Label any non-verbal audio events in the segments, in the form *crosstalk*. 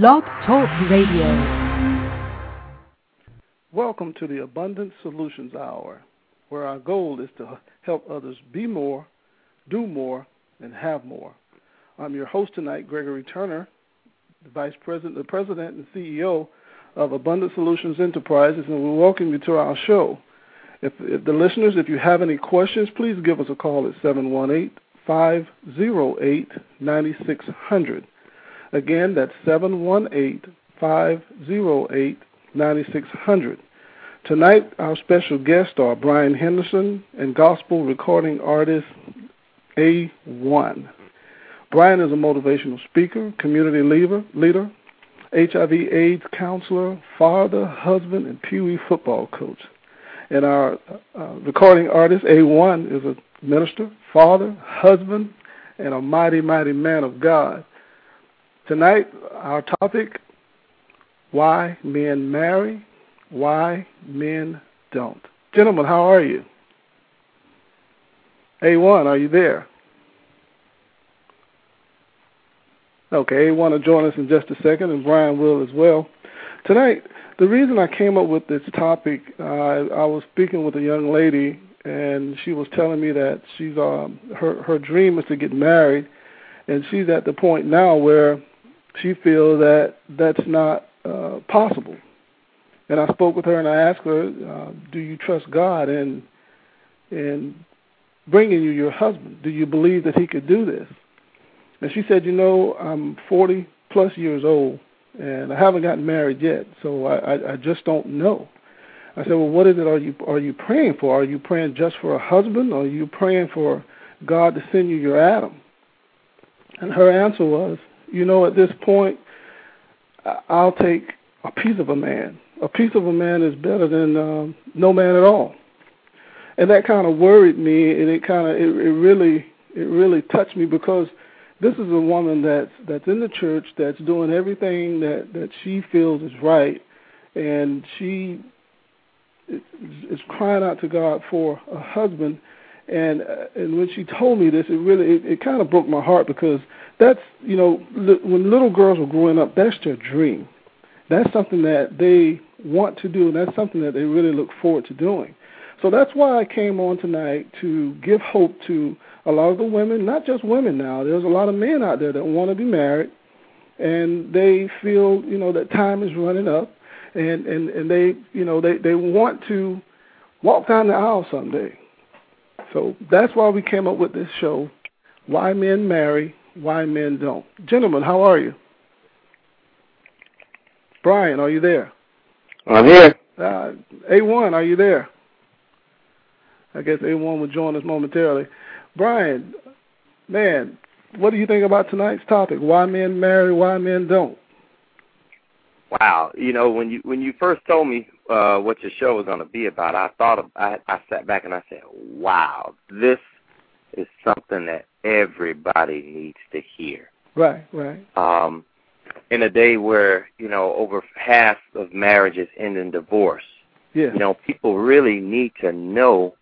Blog Talk Radio. Welcome to the Abundant Solutions Hour, where our goal is to help others be more, do more, and have more. I'm your host tonight, Gregory Turner, the Vice President, the President and CEO of Abundant Solutions Enterprises, and we welcome you to our show. If, if the listeners, if you have any questions, please give us a call at 718 508 9600. Again, that's 718 508 9600. Tonight, our special guests are Brian Henderson and gospel recording artist A1. Brian is a motivational speaker, community leader, leader HIV AIDS counselor, father, husband, and Pee football coach. And our uh, recording artist, A1, is a minister, father, husband, and a mighty, mighty man of God. Tonight, our topic why men marry, why men don't. Gentlemen, how are you? A1, are you there? Okay, A1 will join us in just a second, and Brian will as well. Tonight, the reason I came up with this topic, uh, I was speaking with a young lady, and she was telling me that she's um, her her dream is to get married, and she's at the point now where she feels that that's not uh, possible. And I spoke with her and I asked her, uh, "Do you trust God in in bringing you your husband? Do you believe that He could do this?" And she said, "You know, I'm 40 plus years old, and I haven't gotten married yet, so I, I, I just don't know." I said, "Well, what is it? Are you are you praying for? Are you praying just for a husband, or are you praying for God to send you your Adam?" And her answer was, "You know, at this point, I'll take a piece of a man. A piece of a man is better than um, no man at all." And that kind of worried me, and it kind of it, it really it really touched me because this is a woman that's that's in the church that's doing everything that that she feels is right, and she is crying out to God for a husband. And uh, and when she told me this, it really it, it kind of broke my heart because that's you know li- when little girls are growing up, that's their dream. That's something that they want to do, and that's something that they really look forward to doing. So that's why I came on tonight to give hope to a lot of the women, not just women now. There's a lot of men out there that want to be married, and they feel you know that time is running up, and and and they you know they they want to walk down the aisle someday. So that's why we came up with this show, Why Men Marry, Why Men Don't. Gentlemen, how are you? Brian, are you there? I'm here. Uh, A1, are you there? I guess A1 will join us momentarily. Brian, man, what do you think about tonight's topic? Why men marry, why men don't? Wow, you know when you when you first told me uh what your show was going to be about, I thought of, I I sat back and I said, "Wow, this is something that everybody needs to hear." Right, right. Um in a day where, you know, over half of marriages end in divorce. Yeah. You know, people really need to know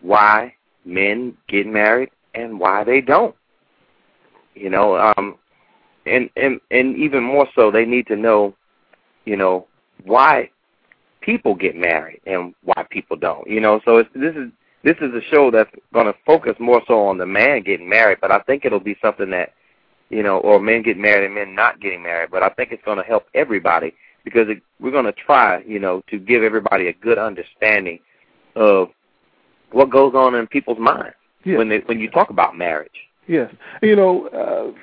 why men get married and why they don't. You know, um and and and even more so they need to know you know why people get married and why people don't. You know, so it's, this is this is a show that's going to focus more so on the man getting married, but I think it'll be something that you know, or men getting married and men not getting married. But I think it's going to help everybody because it, we're going to try, you know, to give everybody a good understanding of what goes on in people's minds yes. when they when you talk about marriage. Yes, you know. Uh,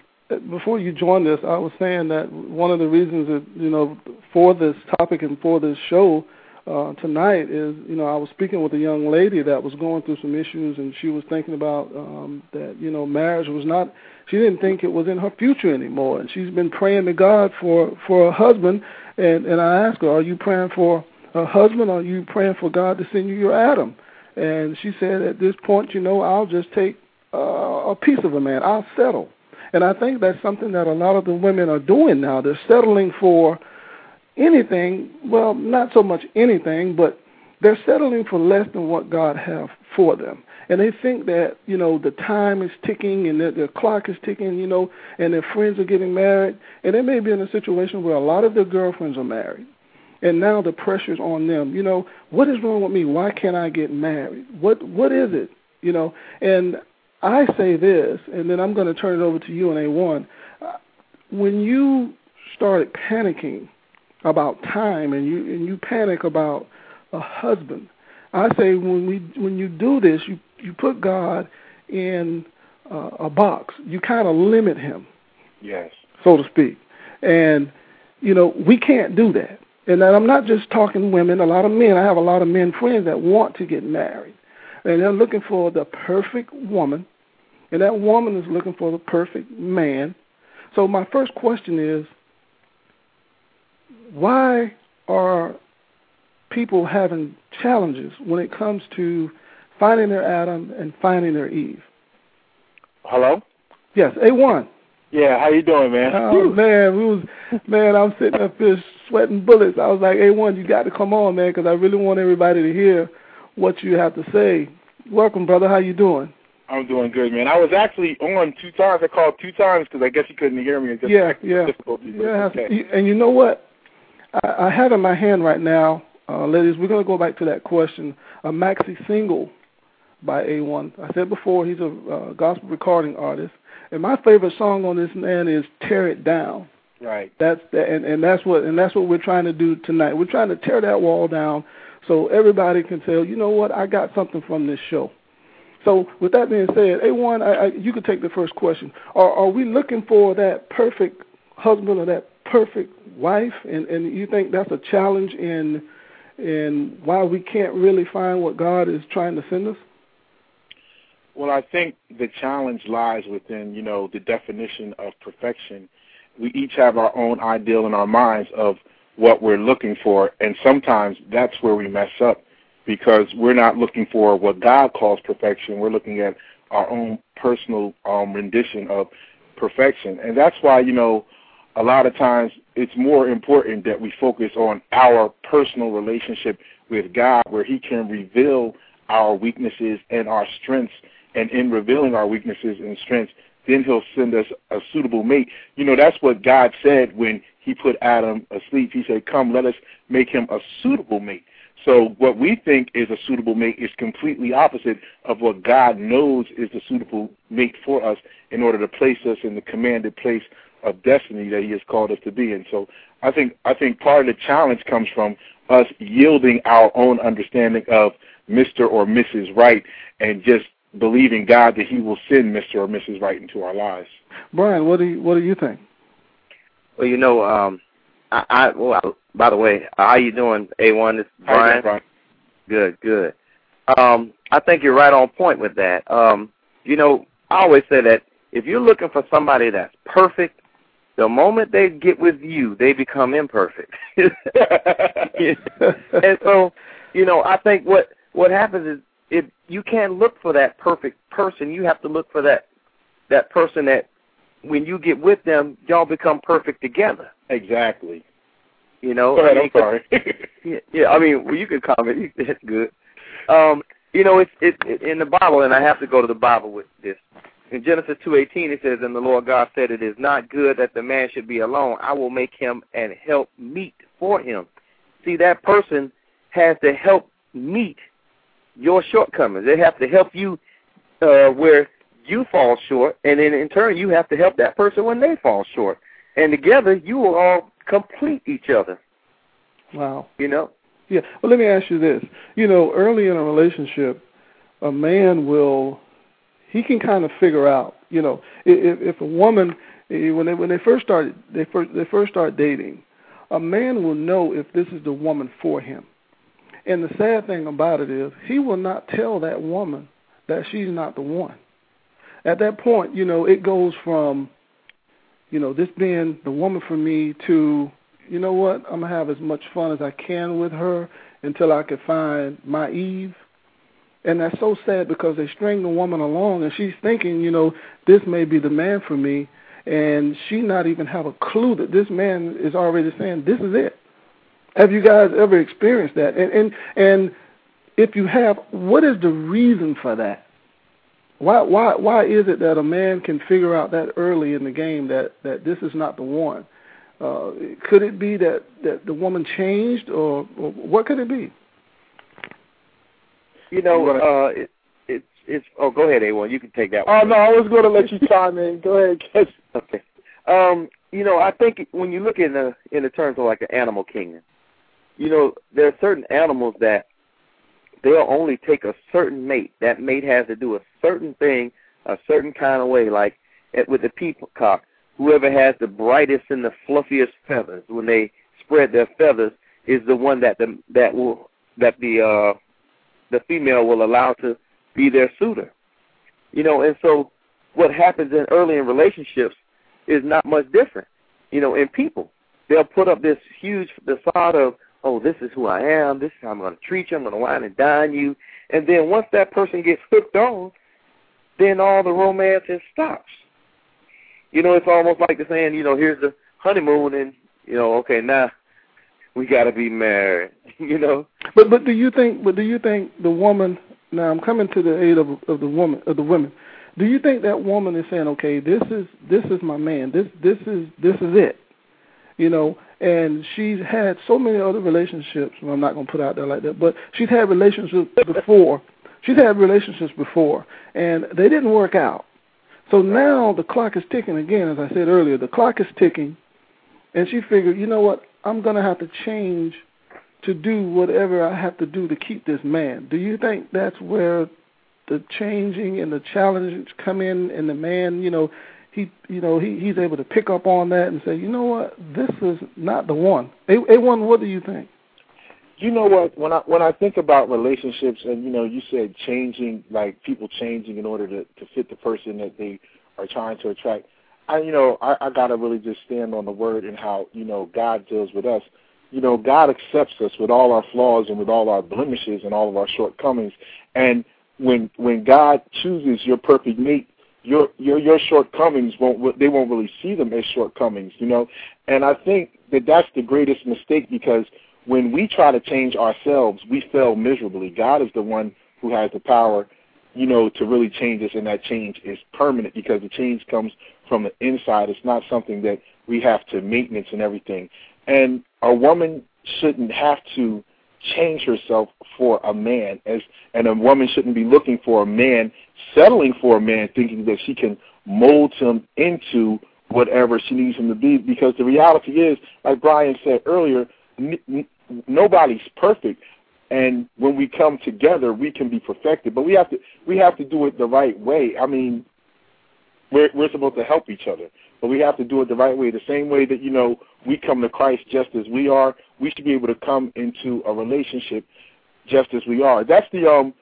before you joined us, I was saying that one of the reasons that you know for this topic and for this show uh, tonight is you know I was speaking with a young lady that was going through some issues and she was thinking about um, that you know marriage was not she didn't think it was in her future anymore. And she's been praying to God for for a husband. And and I asked her are you praying for a husband? Or are you praying for God to send you your Adam? And she said at this point you know I'll just take uh, a piece of a man. I'll settle and I think that's something that a lot of the women are doing now. They're settling for anything. Well, not so much anything, but they're settling for less than what God has for them. And they think that, you know, the time is ticking and that the clock is ticking, you know, and their friends are getting married. And they may be in a situation where a lot of their girlfriends are married. And now the pressure's on them. You know, what is wrong with me? Why can't I get married? What what is it? You know, and I say this, and then I'm going to turn it over to you and A1. When you started panicking about time and you and you panic about a husband, I say when we when you do this, you you put God in uh, a box. You kind of limit him. Yes. So to speak. And you know, we can't do that. And I'm not just talking women, a lot of men. I have a lot of men friends that want to get married. And they're looking for the perfect woman. And that woman is looking for the perfect man. So my first question is why are people having challenges when it comes to finding their Adam and finding their Eve. Hello. Yes, A one. Yeah, how you doing, man? Oh man, we was man. I'm sitting up here sweating bullets. I was like, A one, you got to come on, man, because I really want everybody to hear what you have to say. Welcome, brother. How you doing? I'm doing good, man. I was actually on two times. I called two times because I guess you couldn't hear me. yeah, yeah, yeah. Okay. And you know what? I, I have in my hand right now, uh, ladies. We're going to go back to that question. A maxi single by A1. I said before he's a uh, gospel recording artist, and my favorite song on this man is "Tear It Down." Right. That's the, and and that's what and that's what we're trying to do tonight. We're trying to tear that wall down so everybody can say, you know what, I got something from this show. So with that being said, A1, I, I, you could take the first question. Are, are we looking for that perfect husband or that perfect wife? And, and you think that's a challenge in in why we can't really find what God is trying to send us? Well, I think the challenge lies within, you know, the definition of perfection. We each have our own ideal in our minds of what we're looking for, and sometimes that's where we mess up because we're not looking for what God calls perfection. We're looking at our own personal um, rendition of perfection, and that's why, you know, a lot of times it's more important that we focus on our personal relationship with God, where He can reveal our weaknesses and our strengths and in revealing our weaknesses and strengths, then he'll send us a suitable mate. You know, that's what God said when he put Adam asleep. He said, Come, let us make him a suitable mate. So what we think is a suitable mate is completely opposite of what God knows is the suitable mate for us in order to place us in the commanded place of destiny that he has called us to be in. So I think I think part of the challenge comes from us yielding our own understanding of Mr. or Mrs. Right and just believing God that He will send Mr. or Mrs. Right into our lives. Brian, what do you what do you think? Well, you know, um, I, I well, by the way, how you doing, A one? This Brian. Brian. Good, good. Um, I think you're right on point with that. Um, you know, I always say that if you're looking for somebody that's perfect, the moment they get with you, they become imperfect. *laughs* and so, you know, I think what what happens is if you can't look for that perfect person, you have to look for that that person that when you get with them, y'all become perfect together. Exactly. You know. Go ahead. I mean, I'm sorry. *laughs* yeah, yeah. I mean, well, you can comment. *laughs* That's good. Um, you know, it's it, it in the Bible, and I have to go to the Bible with this. In Genesis two eighteen, it says, "And the Lord God said, It is not good that the man should be alone. I will make him and help meet for him." See, that person has to help meet your shortcomings. They have to help you uh, where you fall short, and then in turn, you have to help that person when they fall short. And together, you will all complete each other. Wow. You know? Yeah. Well, let me ask you this. You know, early in a relationship, a man will he can kind of figure out. You know, if, if a woman eh, when they when they first start they first they first start dating, a man will know if this is the woman for him. And the sad thing about it is, he will not tell that woman that she's not the one. At that point, you know, it goes from, you know, this being the woman for me to, you know what, I'm gonna have as much fun as I can with her until I can find my Eve. And that's so sad because they string the woman along and she's thinking, you know, this may be the man for me and she not even have a clue that this man is already saying, This is it. Have you guys ever experienced that? And and and if you have, what is the reason for that? Why why why is it that a man can figure out that early in the game that that this is not the one? Uh, could it be that that the woman changed, or, or what could it be? You know, uh, it, it's it's. Oh, go ahead, A1. You can take that one. Oh no, I was going to let you chime in. Go ahead, Kes. *laughs* Okay. Um, you know, I think when you look in the in the terms of like an animal kingdom, you know, there are certain animals that they'll only take a certain mate. That mate has to do a certain thing a certain kind of way. Like with the peacock, whoever has the brightest and the fluffiest feathers when they spread their feathers is the one that the that will that the uh the female will allow to be their suitor. You know, and so what happens in early in relationships is not much different. You know, in people, they'll put up this huge facade of, oh, this is who I am. This is how I'm going to treat you. I'm going to wine and dine you. And then once that person gets hooked on, then all the romance stops. You know, it's almost like the saying, you know, here's the honeymoon, and you know, okay, now we got to be married. *laughs* you know. But but do you think? But do you think the woman? Now I'm coming to the aid of of the woman of the women. Do you think that woman is saying, okay, this is this is my man. This this is this is it. You know, and she's had so many other relationships. Well, I'm not going to put out there like that, but she's had relationships before. She's had relationships before, and they didn't work out. So now the clock is ticking again. As I said earlier, the clock is ticking, and she figured, you know what? I'm going to have to change to do whatever I have to do to keep this man. Do you think that's where the changing and the challenges come in, and the man, you know, he, you know, he he's able to pick up on that and say, you know what, this is not the one. A, one, what do you think? You know what? When I when I think about relationships, and you know, you said changing, like people changing in order to to fit the person that they are trying to attract. I, you know, I, I gotta really just stand on the word and how you know God deals with us. You know, God accepts us with all our flaws and with all our blemishes and all of our shortcomings. And when when God chooses your perfect mate, your your your shortcomings won't they won't really see them as shortcomings. You know, and I think that that's the greatest mistake because when we try to change ourselves, we fail miserably. God is the one who has the power, you know, to really change us, and that change is permanent because the change comes from the inside. It's not something that we have to maintenance and everything. And a woman shouldn't have to change herself for a man, as and a woman shouldn't be looking for a man, settling for a man, thinking that she can mold him into whatever she needs him to be. Because the reality is, like Brian said earlier, n- n- nobody's perfect. And when we come together we can be perfected. But we have to we have to do it the right way. I mean we're we're supposed to help each other. But we have to do it the right way. The same way that you know we come to christ just as we are we should be able to come into a relationship just as we are. That's the um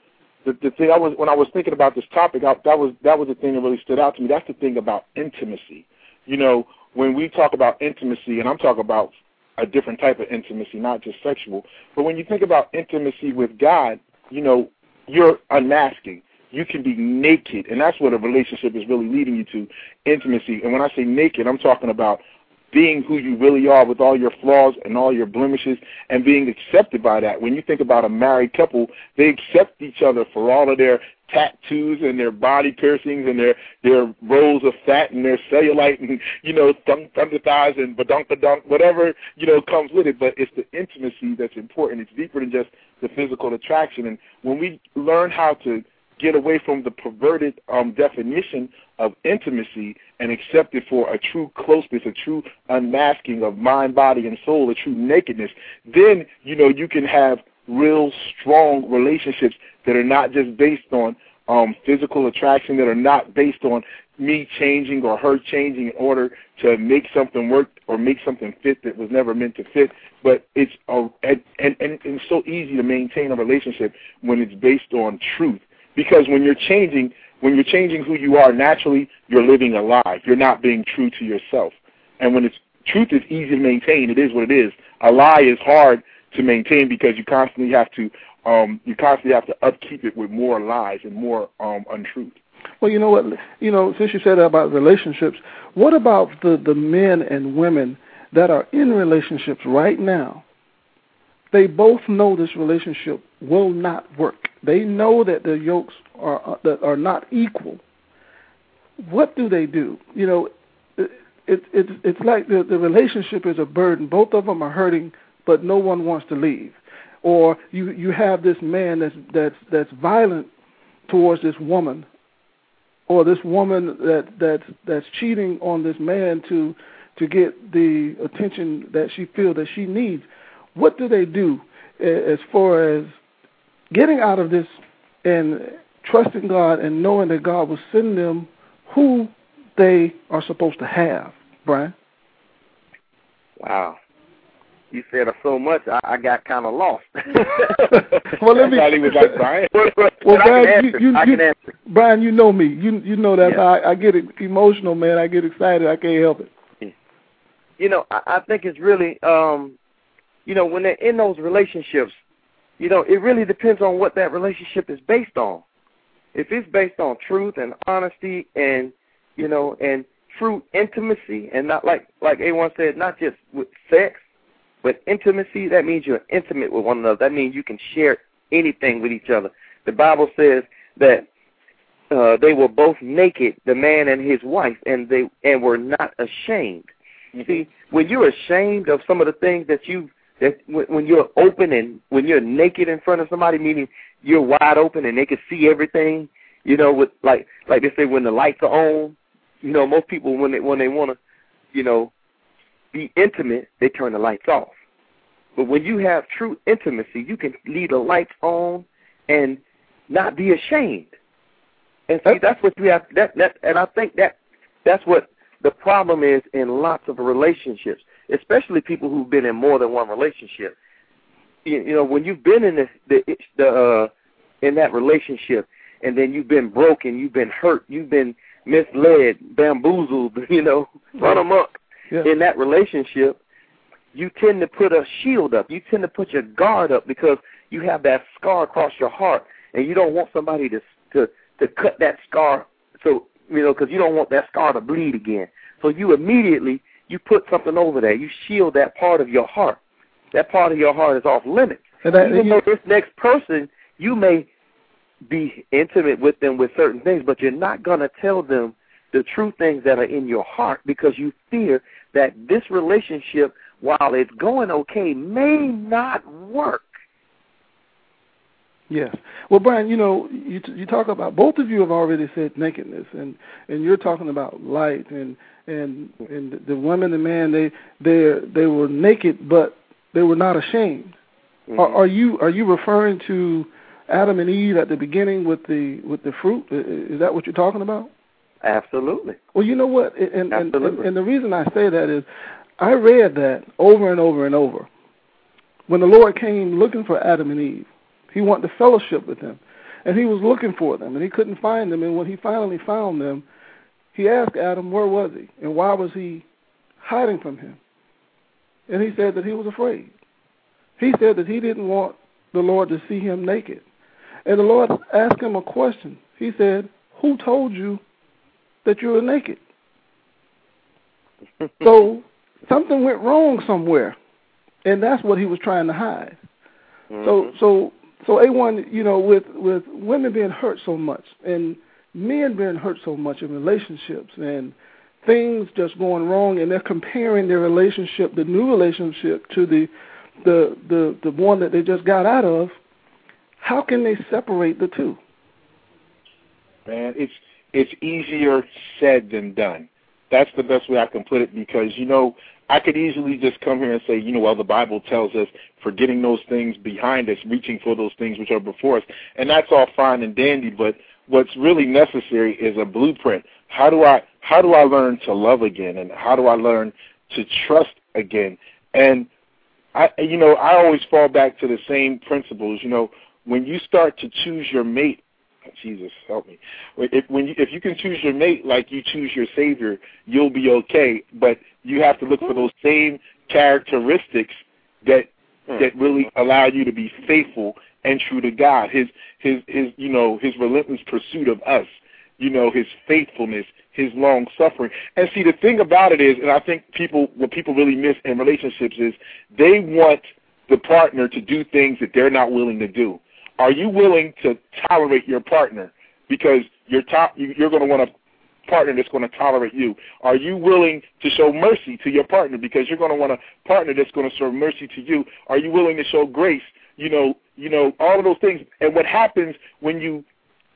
the, the thing I was when I was thinking about this topic, I, that was that was the thing that really stood out to me. That's the thing about intimacy. You know, when we talk about intimacy, and I'm talking about a different type of intimacy, not just sexual. But when you think about intimacy with God, you know, you're unmasking. You can be naked, and that's what a relationship is really leading you to intimacy. And when I say naked, I'm talking about being who you really are with all your flaws and all your blemishes and being accepted by that. When you think about a married couple, they accept each other for all of their tattoos and their body piercings and their their rolls of fat and their cellulite and *laughs* you know thumb thunder thighs and badunka dunk whatever you know comes with it. But it's the intimacy that's important. It's deeper than just the physical attraction. And when we learn how to get away from the perverted um, definition of intimacy and accept it for a true closeness, a true unmasking of mind, body, and soul, a true nakedness, then you know you can have real strong relationships that are not just based on um, physical attraction, that are not based on me changing or her changing in order to make something work or make something fit that was never meant to fit. But it's a, and, and, and it's so easy to maintain a relationship when it's based on truth. Because when you're changing, when you're changing who you are naturally, you're living a lie. You're not being true to yourself. And when it's truth is easy to maintain, it is what it is. A lie is hard to maintain because you constantly have to um, you constantly have to upkeep it with more lies and more um, untruth. Well, you know what? You know, since you said about relationships, what about the the men and women that are in relationships right now? They both know this relationship will not work. They know that the yokes are uh, that are not equal. What do they do? You know, it, it, it's it's like the the relationship is a burden. Both of them are hurting, but no one wants to leave. Or you you have this man that's that's that's violent towards this woman, or this woman that that's that's cheating on this man to to get the attention that she feels that she needs. What do they do as far as getting out of this and trusting God and knowing that God will send them who they are supposed to have, Brian? Wow. You said so much, I, I got kind of lost. *laughs* well, let me. I was like Brian. *laughs* well, Brian, you, you, you, Brian, you know me. You you know that yeah. I, I get emotional, man. I get excited. I can't help it. You know, I, I think it's really, um, you know, when they're in those relationships, you know, it really depends on what that relationship is based on. If it's based on truth and honesty and, you know, and true intimacy and not like like A1 said, not just with sex, but intimacy, that means you're intimate with one another. That means you can share anything with each other. The Bible says that uh, they were both naked, the man and his wife, and they and were not ashamed. You see, when you're ashamed of some of the things that you that when you're open and when you're naked in front of somebody, meaning you're wide open and they can see everything. You know, with like like they say when the lights are on. You know, most people when they when they want to, you know, be intimate, they turn the lights off. But when you have true intimacy, you can leave the lights on and not be ashamed. And see, that's what you have. That that, and I think that that's what the problem is in lots of relationships especially people who've been in more than one relationship. You, you know, when you've been in the the, the uh, in that relationship, and then you've been broken, you've been hurt, you've been misled, bamboozled, *laughs* you know, run amok yeah. in that relationship, you tend to put a shield up. You tend to put your guard up because you have that scar across your heart, and you don't want somebody to to to cut that scar. So you know, because you don't want that scar to bleed again. So you immediately you put something over there. You shield that part of your heart. That part of your heart is off limits. And that, Even you, though this next person, you may be intimate with them with certain things, but you're not going to tell them the true things that are in your heart because you fear that this relationship, while it's going okay, may not work. Yes. Well, Brian, you know, you you talk about both of you have already said nakedness, and and you're talking about light, and and and the woman and man they they they were naked, but they were not ashamed. Mm-hmm. Are, are you are you referring to Adam and Eve at the beginning with the with the fruit? Is that what you're talking about? Absolutely. Well, you know what, and and, and, and the reason I say that is, I read that over and over and over. When the Lord came looking for Adam and Eve, He wanted to fellowship with them, and He was looking for them, and He couldn't find them. And when He finally found them, he asked Adam where was he and why was he hiding from him. And he said that he was afraid. He said that he didn't want the Lord to see him naked. And the Lord asked him a question. He said, Who told you that you were naked? *laughs* so something went wrong somewhere. And that's what he was trying to hide. Mm-hmm. So so so A one, you know, with with women being hurt so much and men being hurt so much in relationships and things just going wrong and they're comparing their relationship the new relationship to the the the the one that they just got out of how can they separate the two? Man it's it's easier said than done that's the best way i can put it because you know i could easily just come here and say you know well the bible tells us forgetting those things behind us reaching for those things which are before us and that's all fine and dandy but what's really necessary is a blueprint. How do I how do I learn to love again, and how do I learn to trust again? And I, you know, I always fall back to the same principles. You know, when you start to choose your mate, Jesus help me. If when you, if you can choose your mate like you choose your savior, you'll be okay. But you have to look for those same characteristics that hmm. that really allow you to be faithful and true to God. His his his you know his relentless pursuit of us. You know his faithfulness, his long suffering. And see the thing about it is, and I think people what people really miss in relationships is they want the partner to do things that they're not willing to do. Are you willing to tolerate your partner because you're top, you're going to want a partner that's going to tolerate you? Are you willing to show mercy to your partner because you're going to want a partner that's going to show mercy to you? Are you willing to show grace? You know, you know all of those things. And what happens when you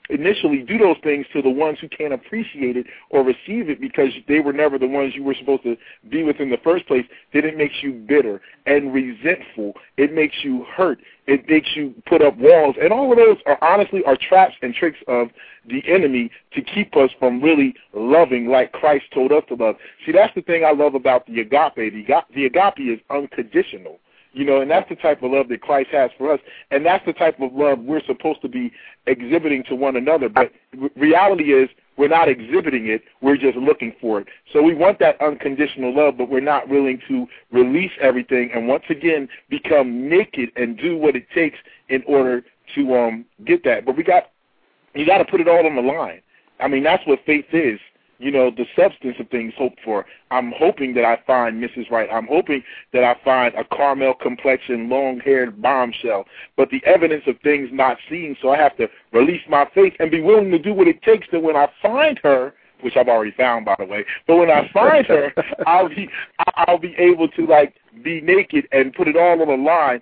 initially do those things to the ones who can't appreciate it or receive it because they were never the ones you were supposed to be with in the first place, then it makes you bitter and resentful. It makes you hurt. It makes you put up walls. And all of those are honestly are traps and tricks of the enemy to keep us from really loving like Christ told us to love. See, that's the thing I love about the agape. The, the agape is unconditional. You know, and that's the type of love that Christ has for us, and that's the type of love we're supposed to be exhibiting to one another. But reality is, we're not exhibiting it; we're just looking for it. So we want that unconditional love, but we're not willing to release everything and once again become naked and do what it takes in order to um get that. But we got you got to put it all on the line. I mean, that's what faith is you know, the substance of things hoped for. I'm hoping that I find Mrs. Right. I'm hoping that I find a caramel complexion, long haired bombshell. But the evidence of things not seen, so I have to release my faith and be willing to do what it takes that when I find her, which I've already found by the way, but when I find her, *laughs* I'll be I'll be able to like be naked and put it all on the line.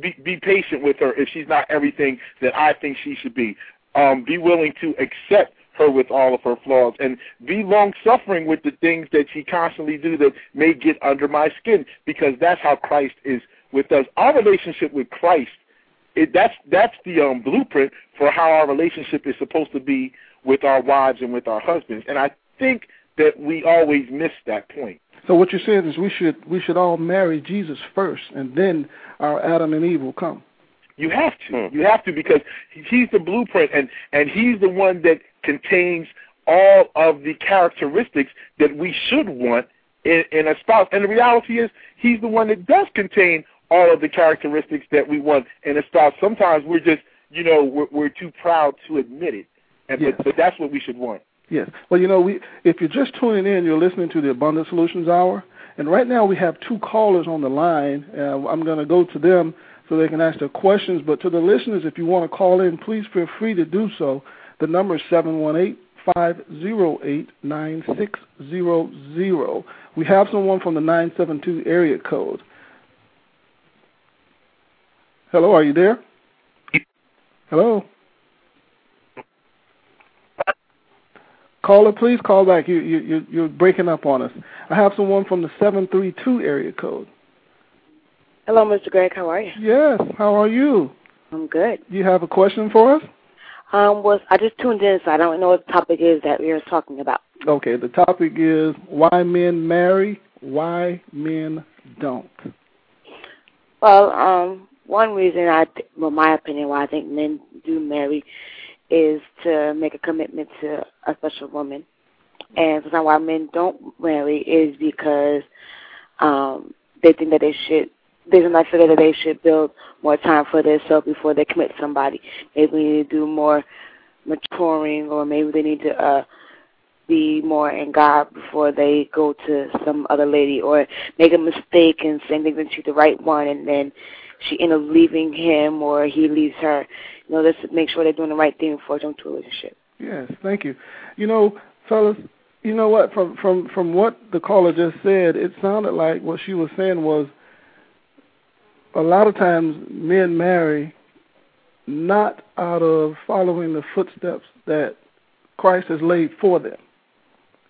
Be, be patient with her if she's not everything that I think she should be. Um, be willing to accept her with all of her flaws and be long suffering with the things that she constantly do that may get under my skin because that's how Christ is with us. Our relationship with Christ, it, that's that's the um, blueprint for how our relationship is supposed to be with our wives and with our husbands. And I think that we always miss that point. So what you're saying is we should we should all marry Jesus first, and then our Adam and Eve will come. You have to. Hmm. You have to because he's the blueprint, and and he's the one that contains all of the characteristics that we should want in, in a spouse. And the reality is, he's the one that does contain all of the characteristics that we want in a spouse. Sometimes we're just, you know, we're, we're too proud to admit it, and yes. but, but that's what we should want. Yes. Well, you know, we if you're just tuning in, you're listening to the Abundant Solutions Hour, and right now we have two callers on the line. Uh, I'm going to go to them so they can ask their questions. But to the listeners, if you want to call in, please feel free to do so. The number is 718 508 9600. We have someone from the 972 area code. Hello, are you there? Hello? Caller, please call back. You, you, you're breaking up on us. I have someone from the 732 area code. Hello, Mr. Greg. How are you? Yes. How are you? I'm good. You have a question for us? Um, was I just tuned in, so I don't know what the topic is that we are talking about. Okay, the topic is why men marry, why men don't. Well, um, one reason I, well, my opinion, why I think men do marry, is to make a commitment to a special woman, and sometimes why men don't marry is because um, they think that they should they don't feel that they should build more time for themselves before they commit somebody. Maybe they need to do more maturing, or maybe they need to uh, be more in God before they go to some other lady, or make a mistake and going to choose the right one, and then she end up leaving him, or he leaves her. You know, let's make sure they're doing the right thing before going to a relationship. Yes, thank you. You know, fellas, you know what? From from from what the caller just said, it sounded like what she was saying was a lot of times men marry not out of following the footsteps that Christ has laid for them.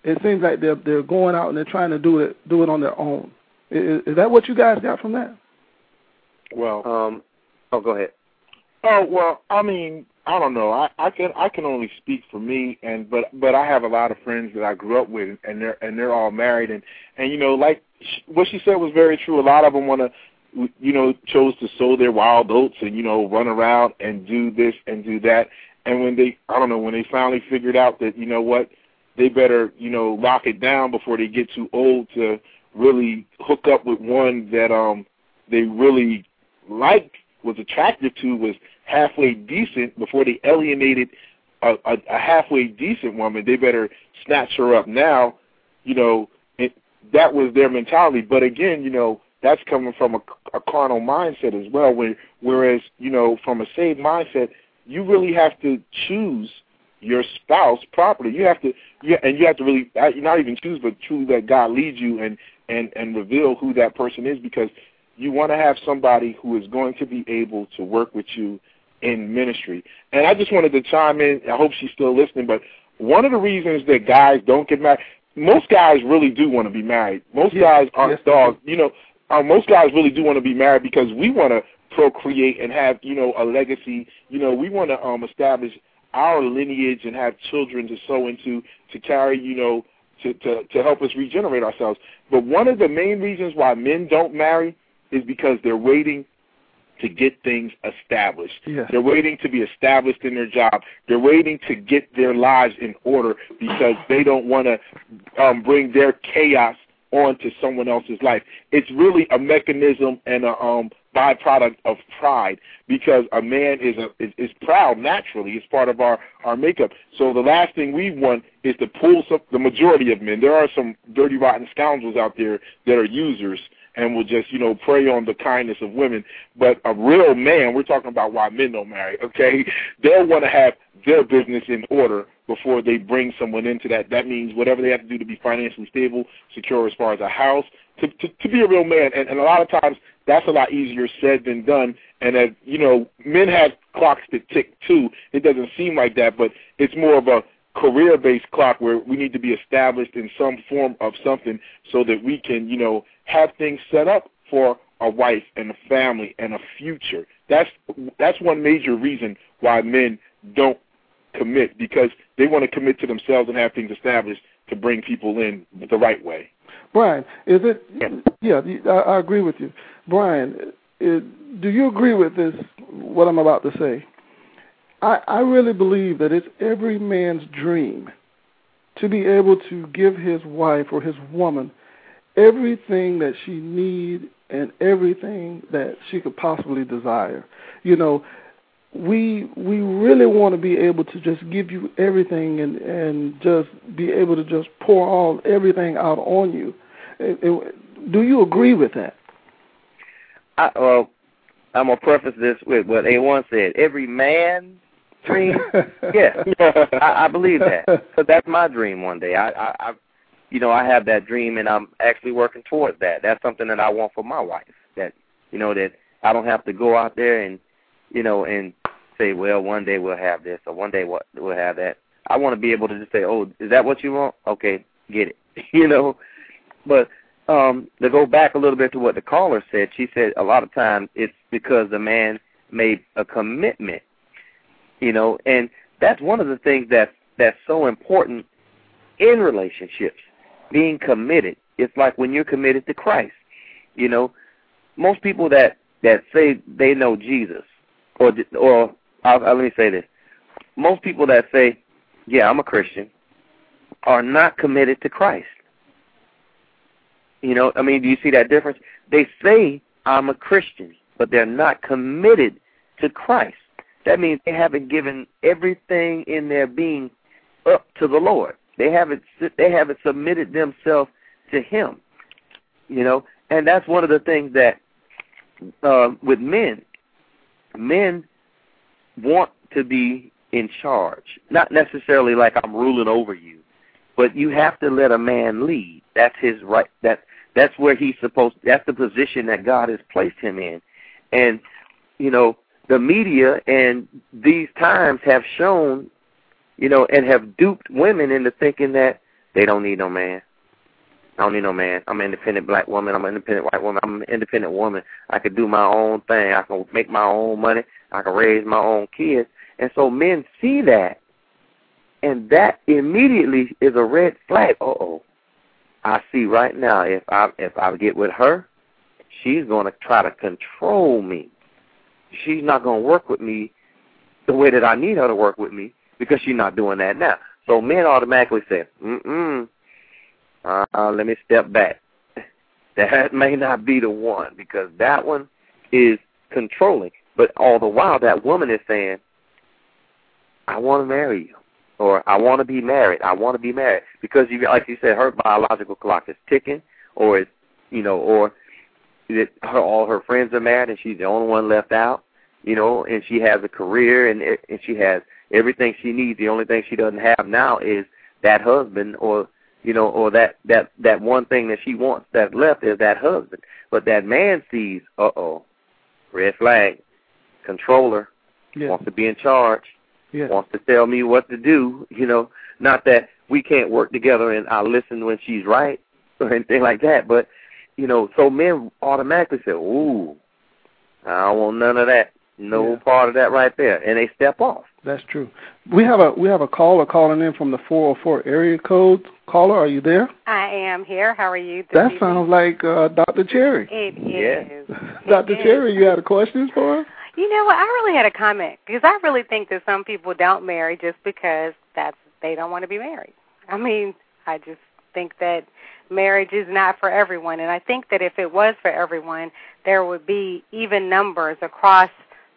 It seems like they're they're going out and they're trying to do it do it on their own. Is, is that what you guys got from that? Well, um, oh, go ahead. Oh well, I mean, I don't know. I, I can I can only speak for me, and but but I have a lot of friends that I grew up with, and they're and they're all married, and and you know, like what she said was very true. A lot of them want to you know, chose to sow their wild oats and, you know, run around and do this and do that. And when they, I don't know, when they finally figured out that, you know what, they better, you know, lock it down before they get too old to really hook up with one that um they really liked, was attractive to, was halfway decent before they alienated a, a, a halfway decent woman. They better snatch her up now. You know, it, that was their mentality. But again, you know, that's coming from a, a carnal mindset as well. When, whereas, you know, from a saved mindset, you really have to choose your spouse properly. You have to, you, and you have to really uh, not even choose, but truly let God lead you and and and reveal who that person is because you want to have somebody who is going to be able to work with you in ministry. And I just wanted to chime in. I hope she's still listening, but one of the reasons that guys don't get married, most guys really do want to be married. Most yes, guys aren't yes, dogs. You know, uh, most guys really do want to be married because we want to procreate and have you know a legacy. You know, we want to um, establish our lineage and have children to sow into to carry. You know, to, to to help us regenerate ourselves. But one of the main reasons why men don't marry is because they're waiting to get things established. Yes. They're waiting to be established in their job. They're waiting to get their lives in order because they don't want to um, bring their chaos onto someone else's life. It's really a mechanism and a um, byproduct of pride because a man is a is, is proud naturally. It's part of our our makeup. So the last thing we want is to pull some. The majority of men. There are some dirty, rotten scoundrels out there that are users and will just, you know, prey on the kindness of women. But a real man, we're talking about why men don't marry, okay? *laughs* They'll want to have their business in order before they bring someone into that. That means whatever they have to do to be financially stable, secure as far as a house, to to, to be a real man. And, and a lot of times that's a lot easier said than done. And as you know, men have clocks that tick too. It doesn't seem like that, but it's more of a career-based clock where we need to be established in some form of something so that we can, you know, have things set up for a wife and a family and a future. That's that's one major reason why men don't commit because they want to commit to themselves and have things established to bring people in the right way. Brian, is it? Yeah, I, I agree with you. Brian, it, do you agree with this? What I'm about to say? I, I really believe that it's every man's dream to be able to give his wife or his woman everything that she needs and everything that she could possibly desire. You know, we we really want to be able to just give you everything and and just be able to just pour all everything out on you. It, it, do you agree with that? I, well, I'm gonna preface this with what A1 said. Every man dream, *laughs* yeah, I, I believe that. But that's my dream one day. I, I, I, you know, I have that dream, and I'm actually working towards that. That's something that I want for my wife. That you know that I don't have to go out there and you know and say, well, one day we'll have this or one day we'll have that. I want to be able to just say, oh, is that what you want? Okay, get it. *laughs* you know, but um to go back a little bit to what the caller said, she said a lot of times it's because the man made a commitment you know, and that's one of the things that that's so important in relationships. Being committed. It's like when you're committed to Christ. You know, most people that that say they know Jesus, or or I'll, I'll, let me say this: most people that say, "Yeah, I'm a Christian," are not committed to Christ. You know, I mean, do you see that difference? They say I'm a Christian, but they're not committed to Christ. That means they haven't given everything in their being up to the Lord. They haven't they haven't submitted themselves to Him. You know, and that's one of the things that uh, with men, men want to be in charge. Not necessarily like I'm ruling over you, but you have to let a man lead. That's his right. That that's where he's supposed. That's the position that God has placed him in, and you know the media and these times have shown, you know, and have duped women into thinking that they don't need no man. I don't need no man. I'm an independent black woman. I'm an independent white woman. I'm an independent woman. I can do my own thing. I can make my own money. I can raise my own kids. And so men see that, and that immediately is a red flag. Uh oh. I see right now if I if I get with her, she's going to try to control me she's not going to work with me the way that I need her to work with me because she's not doing that now. So men automatically say, mm-mm, uh, let me step back. *laughs* That may not be the one because that one is controlling. But all the while, that woman is saying, I want to marry you. Or I want to be married. I want to be married. Because, you, like you said, her biological clock is ticking or it's, you know, or that her, all her friends are married and she's the only one left out, you know, and she has a career and and she has everything she needs. The only thing she doesn't have now is that husband or you know, or that that that one thing that she wants that left is that husband. But that man sees, uh oh, red flag, controller, yes. wants to be in charge, yes. wants to tell me what to do. You know, not that we can't work together and I listen when she's right *laughs* or anything like that. But you know, so men automatically say, "Ooh, I don't want none of that, no Yeah. part of that right there," and they step off. That's true. We have a we have a caller calling in from the 404 area code. Caller, are you there? I am here. How are you? this That evening? sounds like uh, Dr. Cherry. It Yeah. Dr. It *laughs* is. Cherry, you had a question for us? You know what? I really had a comment because I really think that some people don't marry just because that's they don't want to be married. I mean, I just think that marriage is not for everyone, and I think that if it was for everyone, there would be even numbers across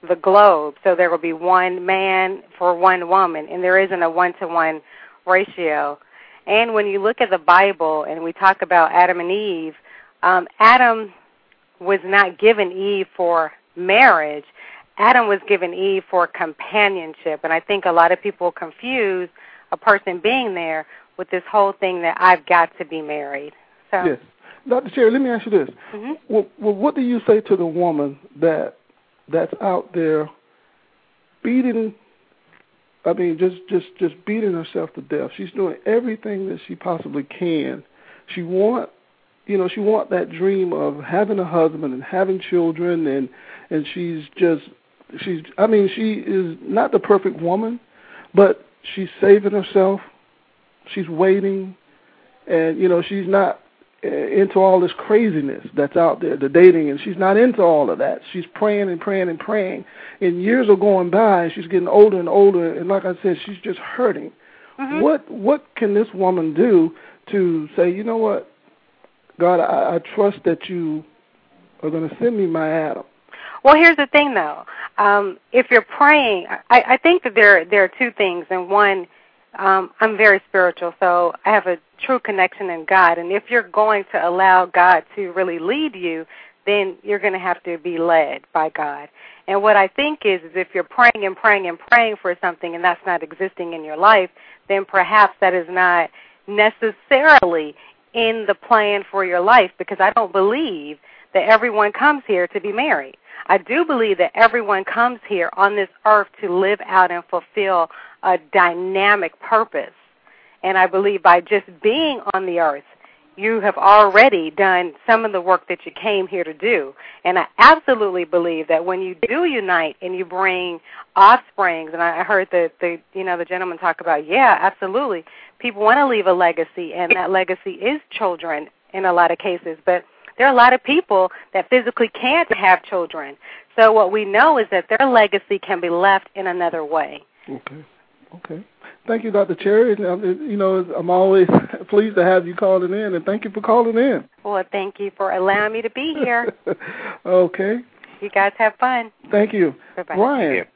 the globe. So there will be one man for one woman, and there isn't a one-to-one ratio. And when you look at the Bible and we talk about Adam and Eve, um, Adam was not given Eve for marriage. Adam was given Eve for companionship. And I think a lot of people confuse a person being there with this whole thing that I've got to be married. So, Yes. Dr. Cherry, let me ask you this. hmm Well, well, what do you say to the woman that that's out there beating I mean just just just beating herself to death. She's doing everything that she possibly can. She want you know, she want that dream of having a husband and having children and and she's just she's I mean, she is not the perfect woman, but she's saving herself. She's waiting and you know, she's not into all this craziness that's out there, the dating, and she's not into all of that. She's praying and praying and praying, and years are going by, and she's getting older and older, and like I said, she's just hurting. Mhm. What what can this woman do to say, you know what, God, I, I trust that you are going to send me my Adam. Well, here's the thing, though. Um, if you're praying, I, I think that there there are two things, and one, um, I'm very spiritual, so I have a true connection in God. And if you're going to allow God to really lead you, then you're going to have to be led by God. And what I think is, is if you're praying and praying and praying for something, and that's not existing in your life, then perhaps that is not necessarily in the plan for your life. Because I don't believe that everyone comes here to be married. I do believe that everyone comes here on this earth to live out and fulfill a dynamic purpose. And I believe by just being on the earth, you have already done some of the work that you came here to do. And I absolutely believe that when you do unite and you bring offsprings, and I heard the, the you know the gentleman talk about, yeah, absolutely. People want to leave a legacy, and that legacy is children in a lot of cases. But there are a lot of people that physically can't have children. So what we know is that their legacy can be left in another way. Okay. Okay. Thank you, Dr. Cherry. And, um, You know, I'm always *laughs* pleased to have you calling in, and thank you for calling in. Well, thank you for allowing me to be here. *laughs* okay. You guys have fun. Thank you. Bye-bye. Brian,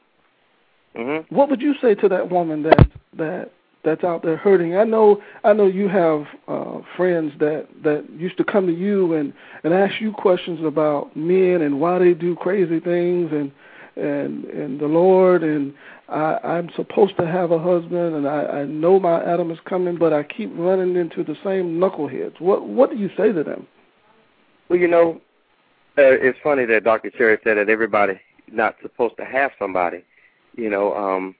Mm-hmm. what would you say to that woman that that that's out there hurting? I know I know you have uh friends that that used to come to you and and ask you questions about men and why they do crazy things and and and the Lord and I I'm supposed to have a husband and I I know my Adam is coming but I keep running into the same knuckleheads. What what do you say to them? Well, you know, uh, it's funny that Dr. Cherry said that everybody not supposed to have somebody. You know, um,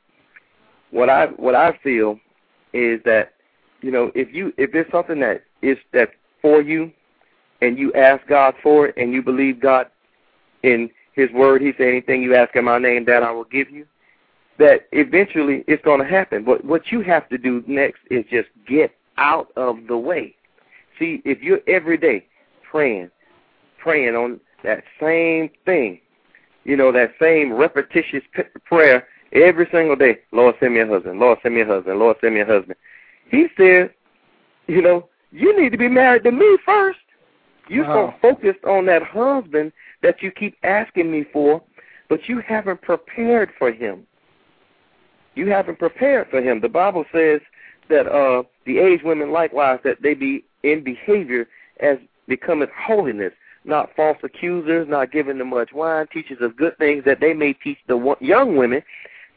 what I what I feel is that you know if you if there's something that is that for you, and you ask God for it, and you believe God in His Word, He said, "Anything you ask in My name, that I will give you." That eventually it's going to happen. But what you have to do next is just get out of the way. See, if you're every day praying, praying on that same thing, you know, that same repetitious prayer every single day. Lord, send me a husband. Lord, send me a husband. Lord, send me a husband. He says, you know, you need to be married to me first. You're Wow. so focused on that husband that you keep asking me for, but you haven't prepared for him. You haven't prepared for him. The Bible says that uh the aged women likewise that they be in behavior as becometh holiness. not false accusers, not giving them much wine, teachers of good things that they may teach the young women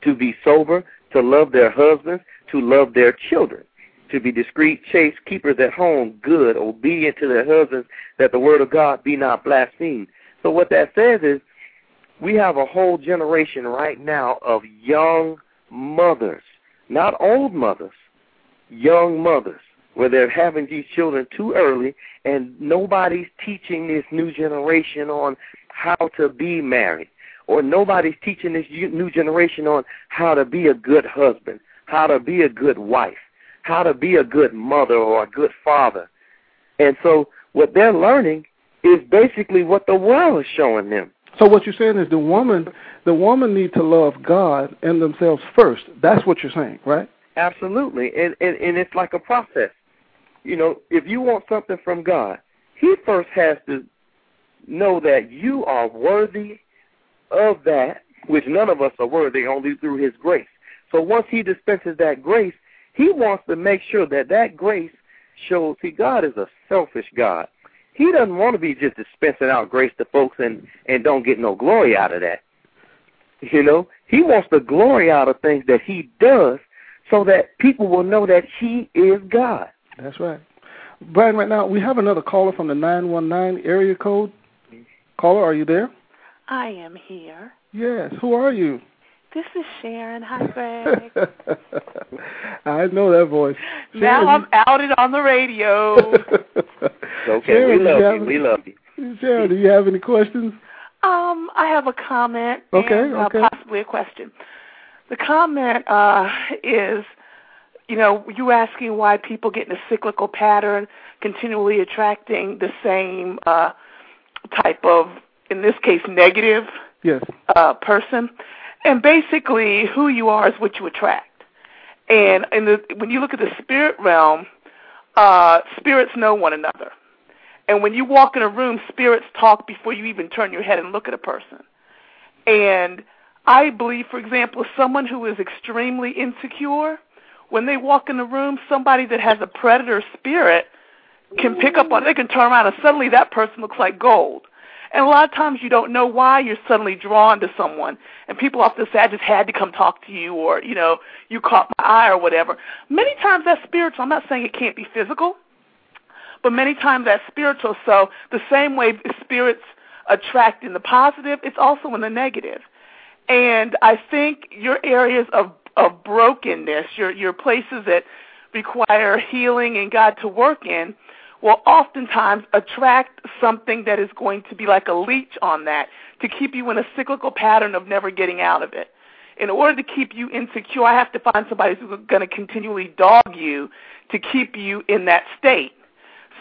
to be sober, to love their husbands, to love their children, to be discreet, chaste, keepers at home, good, obedient to their husbands, that the word of God be not blasphemed. So what that says is we have a whole generation right now of young mothers, not old mothers, young mothers, where they're having these children too early and nobody's teaching this new generation on how to be married or nobody's teaching this new generation on how to be a good husband, how to be a good wife, how to be a good mother or a good father. And so what they're learning is basically what the world is showing them. So what you're saying is the woman the woman need to love God and themselves first. That's what you're saying, right? Absolutely. And and, and it's like a process. You know, if you want something from God, he first has to know that you are worthy of that, which none of us are worthy only through his grace. So once he dispenses that grace, he wants to make sure that that grace shows, see, God is a selfish God. He doesn't want to be just dispensing out grace to folks and, and don't get no glory out of that. You know, he wants the glory out of things that he does so that people will know that he is God. That's right. Brian, right now we have another caller from the 919 area code. Caller, are you there? I am here. Yes. Who are you? This is Sharon. Hi, *laughs* Greg. I know that voice. Sharon, now I'm outed on the radio. okay, Sharon, we love you. you. We love you. Sharon, do you have any questions? Um, I have a comment. Okay, and, uh, okay. Possibly a question. The comment uh, is, you know, you asking why people get in a cyclical pattern, continually attracting the same uh, type of, in this case, negative yes. uh, person. And basically, who you are is what you attract. And in the, when you look at the spirit realm, uh, spirits know one another. And when you walk in a room, spirits talk before you even turn your head and look at a person. And I believe, for example, someone who is extremely insecure, when they walk in the room, somebody that has a predator spirit can pick up on it. They can turn around and suddenly that person looks like gold. And a lot of times you don't know why you're suddenly drawn to someone. And people often say, I just had to come talk to you or, you know, you caught my eye or whatever. Many times that's spiritual. I'm not saying it can't be physical but many times that's spiritual. So the same way spirits attract in the positive, it's also in the negative. And I think your areas of of brokenness, your your places that require healing and God to work in, will oftentimes attract something that is going to be like a leech on that to keep you in a cyclical pattern of never getting out of it. In order to keep you insecure, I have to find somebody who's going to continually dog you to keep you in that state.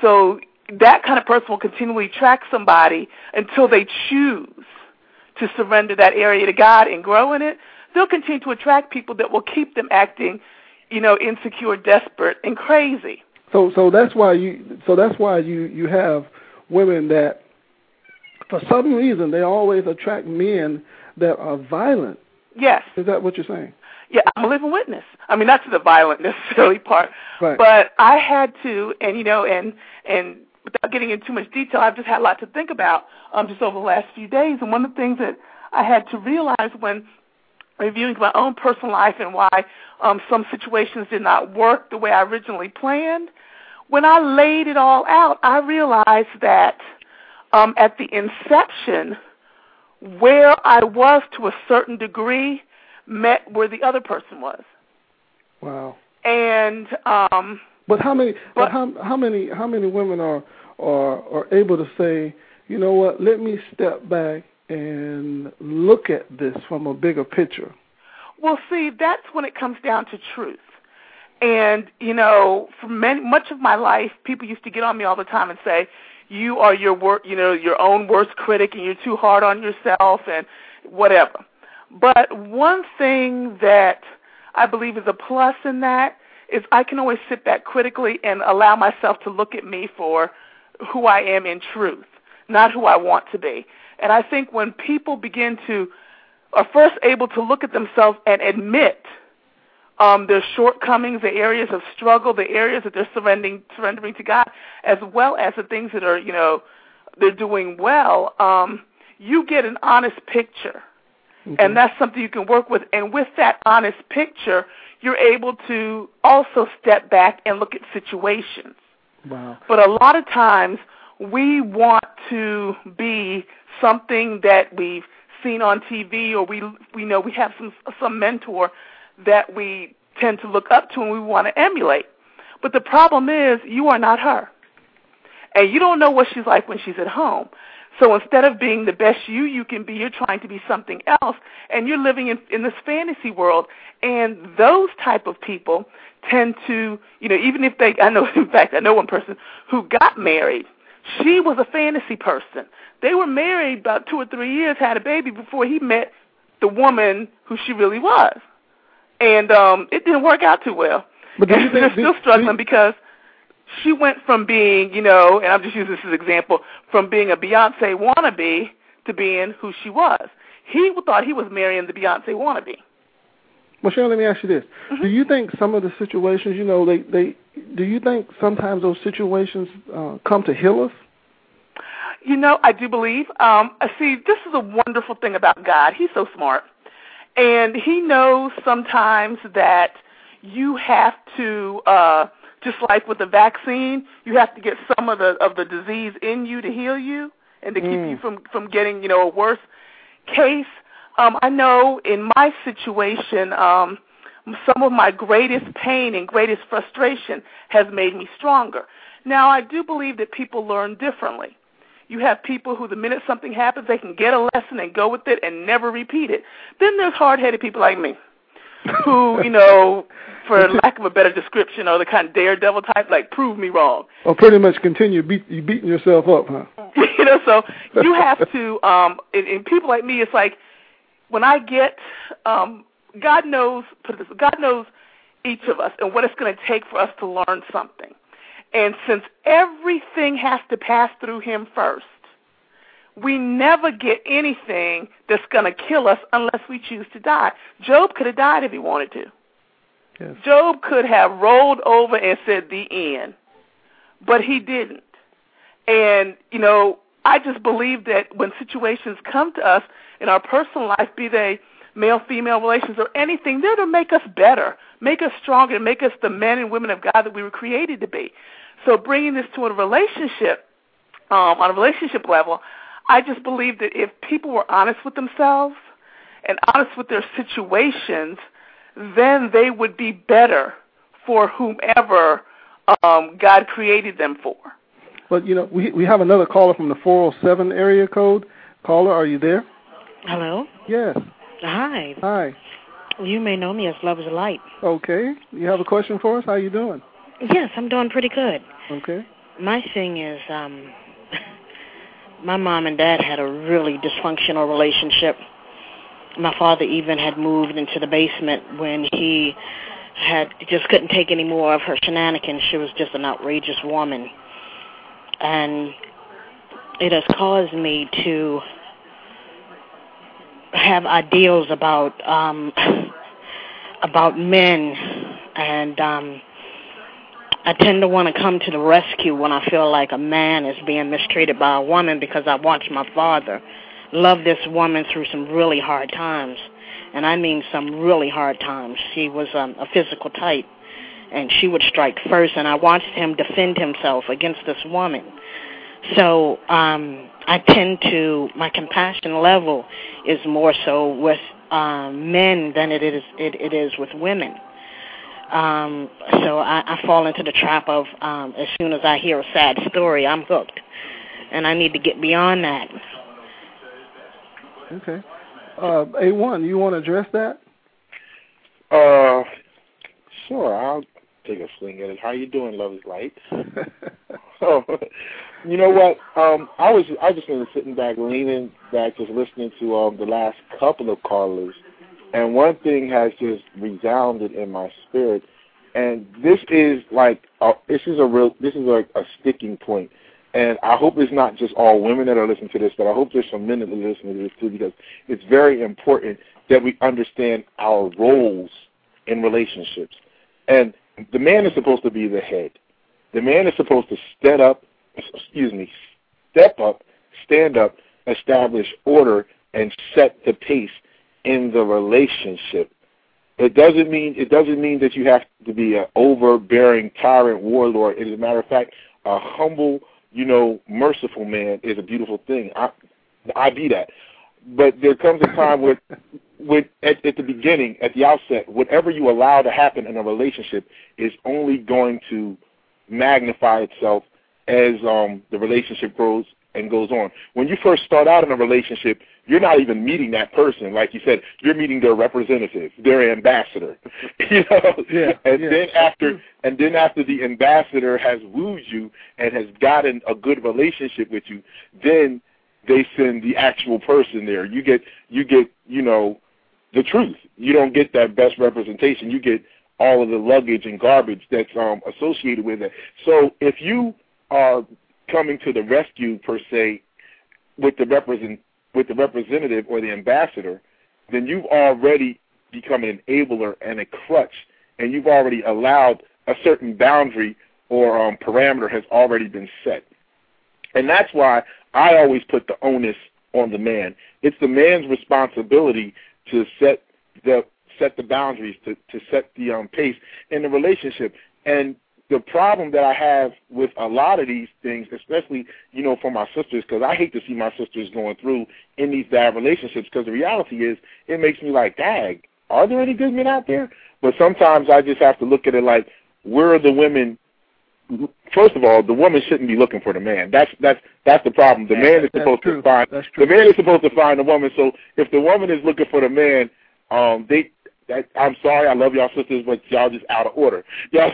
So that kind of person will continually track somebody until they choose to surrender that area to God and grow in it. They'll continue to attract people that will keep them acting, you know, insecure, desperate, and crazy. So, so that's why you, so that's why you you have women that, for some reason, they always attract men that are violent. Yes. Is that what you're saying? yeah, I'm a living witness. I mean, that's the violent necessarily part. Right. But I had to, and you know, and and without getting into too much detail, I've just had a lot to think about um, just over the last few days. And one of the things that I had to realize when reviewing my own personal life and why um, some situations did not work the way I originally planned, when I laid it all out, I realized that um, at the inception, where I was to a certain degree met where the other person was. Wow. And um but how many but, but how how many how many women are are are able to say, you know what, let me step back and look at this from a bigger picture? Well, see, that's when it comes down to truth. And you know, for many, much of my life, people used to get on me all the time and say, "You are your wor- you know, your own worst critic, and you're too hard on yourself, and whatever." But one thing that I believe is a plus in that is I can always sit back critically and allow myself to look at me for who I am in truth, not who I want to be. And I think when people begin to are first able to look at themselves and admit um, their shortcomings, the areas of struggle, the areas that they're surrendering surrendering to God, as well as the things that are, you know, they're doing well, um, you get an honest picture. Mm-hmm. And that's something you can work with. And with that honest picture, you're able to also step back and look at situations. Wow. But a lot of times we want to be something that we've seen on TV or we we know we have some some mentor that we tend to look up to and we want to emulate. But the problem is you are not her. And you don't know what she's like when she's at home. So instead of being the best you you can be, you're trying to be something else, and you're living in, in this fantasy world. And those type of people tend to, you know, even if they, I know, *laughs* in fact, I know one person who got married. She was a fantasy person. They were married about two or three years, had a baby before he met the woman who she really was, and um it didn't work out too well. But and they're still struggling because she went from being, you know, and I'm just using this as an example, from being a Beyonce wannabe to being who she was. He thought he was marrying the Beyonce wannabe. Well, Sharon, let me ask you this: mm-hmm. Do you think some of the situations, you know, they they do you think sometimes those situations uh, come to heal us? You know, I do believe. Um, see, this is a wonderful thing about God. He's so smart, and He knows sometimes that you have to. Uh, just like with the vaccine, you have to get some of the of the disease in you to heal you and to keep Mm. you from from getting you know a worse case. Um, I know in my situation, um, some of my greatest pain and greatest frustration has made me stronger. Now, I do believe that people learn differently. You have people who, the minute something happens, they can get a lesson and go with it and never repeat it. Then there's hard-headed people like me, who, *laughs* you know, for lack of a better description, are the kind of daredevil type, like prove me wrong. Or pretty much continue beat you beating yourself up, huh? *laughs* you know, so you have to. um and, and people like me, it's like when I get, um God knows, put it this, way, God knows each of us and what it's going to take for us to learn something. And since everything has to pass through Him first, we never get anything that's going to kill us unless we choose to die. Job could have died if he wanted to. Yes. Job could have rolled over and said the end, but he didn't. And, you know, I just believe that when situations come to us in our personal life, be they male female relations or anything, they're to make us better, make us stronger, make us the men and women of God that we were created to be. So bringing this to a relationship, um, on a relationship level, I just believe that if people were honest with themselves and honest with their situations, then they would be better for whomever um, God created them for. But you know, we we have another caller from the 407 area code. Caller, are you there? Hello. Yes. Hi. Hi. You may know me as Love is Light. Okay. You have a question for us? How you doing? Yes, I'm doing pretty good. Okay. My thing is, um, *laughs* my mom and dad had a really dysfunctional relationship. My father even had moved into the basement when he had just couldn't take any more of her shenanigans. She was just an outrageous woman. And it has caused me to have ideals about um about men and um I tend to want to come to the rescue when I feel like a man is being mistreated by a woman because I watched my father love this woman through some really hard times. And I mean some really hard times. She was um, a physical type and she would strike first and I watched him defend himself against this woman. So um I tend to my compassion level is more so with um men than it is it, it is with women. Um so I, I fall into the trap of um as soon as I hear a sad story I'm hooked. And I need to get beyond that. Okay. Uh, A1, you want to address that? Uh, sure. I'll take a swing at it. How you doing, Love is Light? oh, *laughs* you know what? Um, I was I just been sitting back, leaning back, just listening to um the last couple of callers, and one thing has just resounded in my spirit, and this is like a, this is a real this is like a sticking point. And I hope it's not just all women that are listening to this, but I hope there's some men that are listening to this too, because it's very important that we understand our roles in relationships. And the man is supposed to be the head. The man is supposed to stand up, excuse me, step up, stand up, establish order, and set the pace in the relationship. It doesn't mean it doesn't mean that you have to be an overbearing tyrant warlord. As a matter of fact, a humble, you know, merciful man is a beautiful thing. I I be that. But there comes a time where *laughs* with at, at the beginning, at the outset, whatever you allow to happen in a relationship is only going to magnify itself as um, the relationship grows and goes on. When you first start out in a relationship, you're not even meeting that person. Like you said, you're meeting their representative, their ambassador. *laughs* you know? Yeah, *laughs* and yeah. then after and then after the ambassador has wooed you and has gotten a good relationship with you, then they send the actual person there. You get you get, you know, the truth. You don't get that best representation. You get all of the luggage and garbage that's um, associated with it. So if you are coming to the rescue per se with the represent with the representative or the ambassador, then you've already become an enabler and a crutch, and you've already allowed a certain boundary or um, parameter has already been set. And that's why I always put the onus on the man. It's the man's responsibility to set the set the boundaries, to, to set the um, pace in the relationship. And the problem that I have with a lot of these things, especially you know for my sisters, because I hate to see my sisters going through in these bad relationships. Because the reality is, it makes me like, dag, are there any good men out there? But sometimes I just have to look at it like, where are the women? First of all, the woman shouldn't be looking for the man. That's that's that's the problem. The man is supposed to find the man is supposed to find the woman. So if the woman is looking for the man, um, they that, I'm sorry, I love y'all sisters, but y'all just out of order. *laughs* Y'all,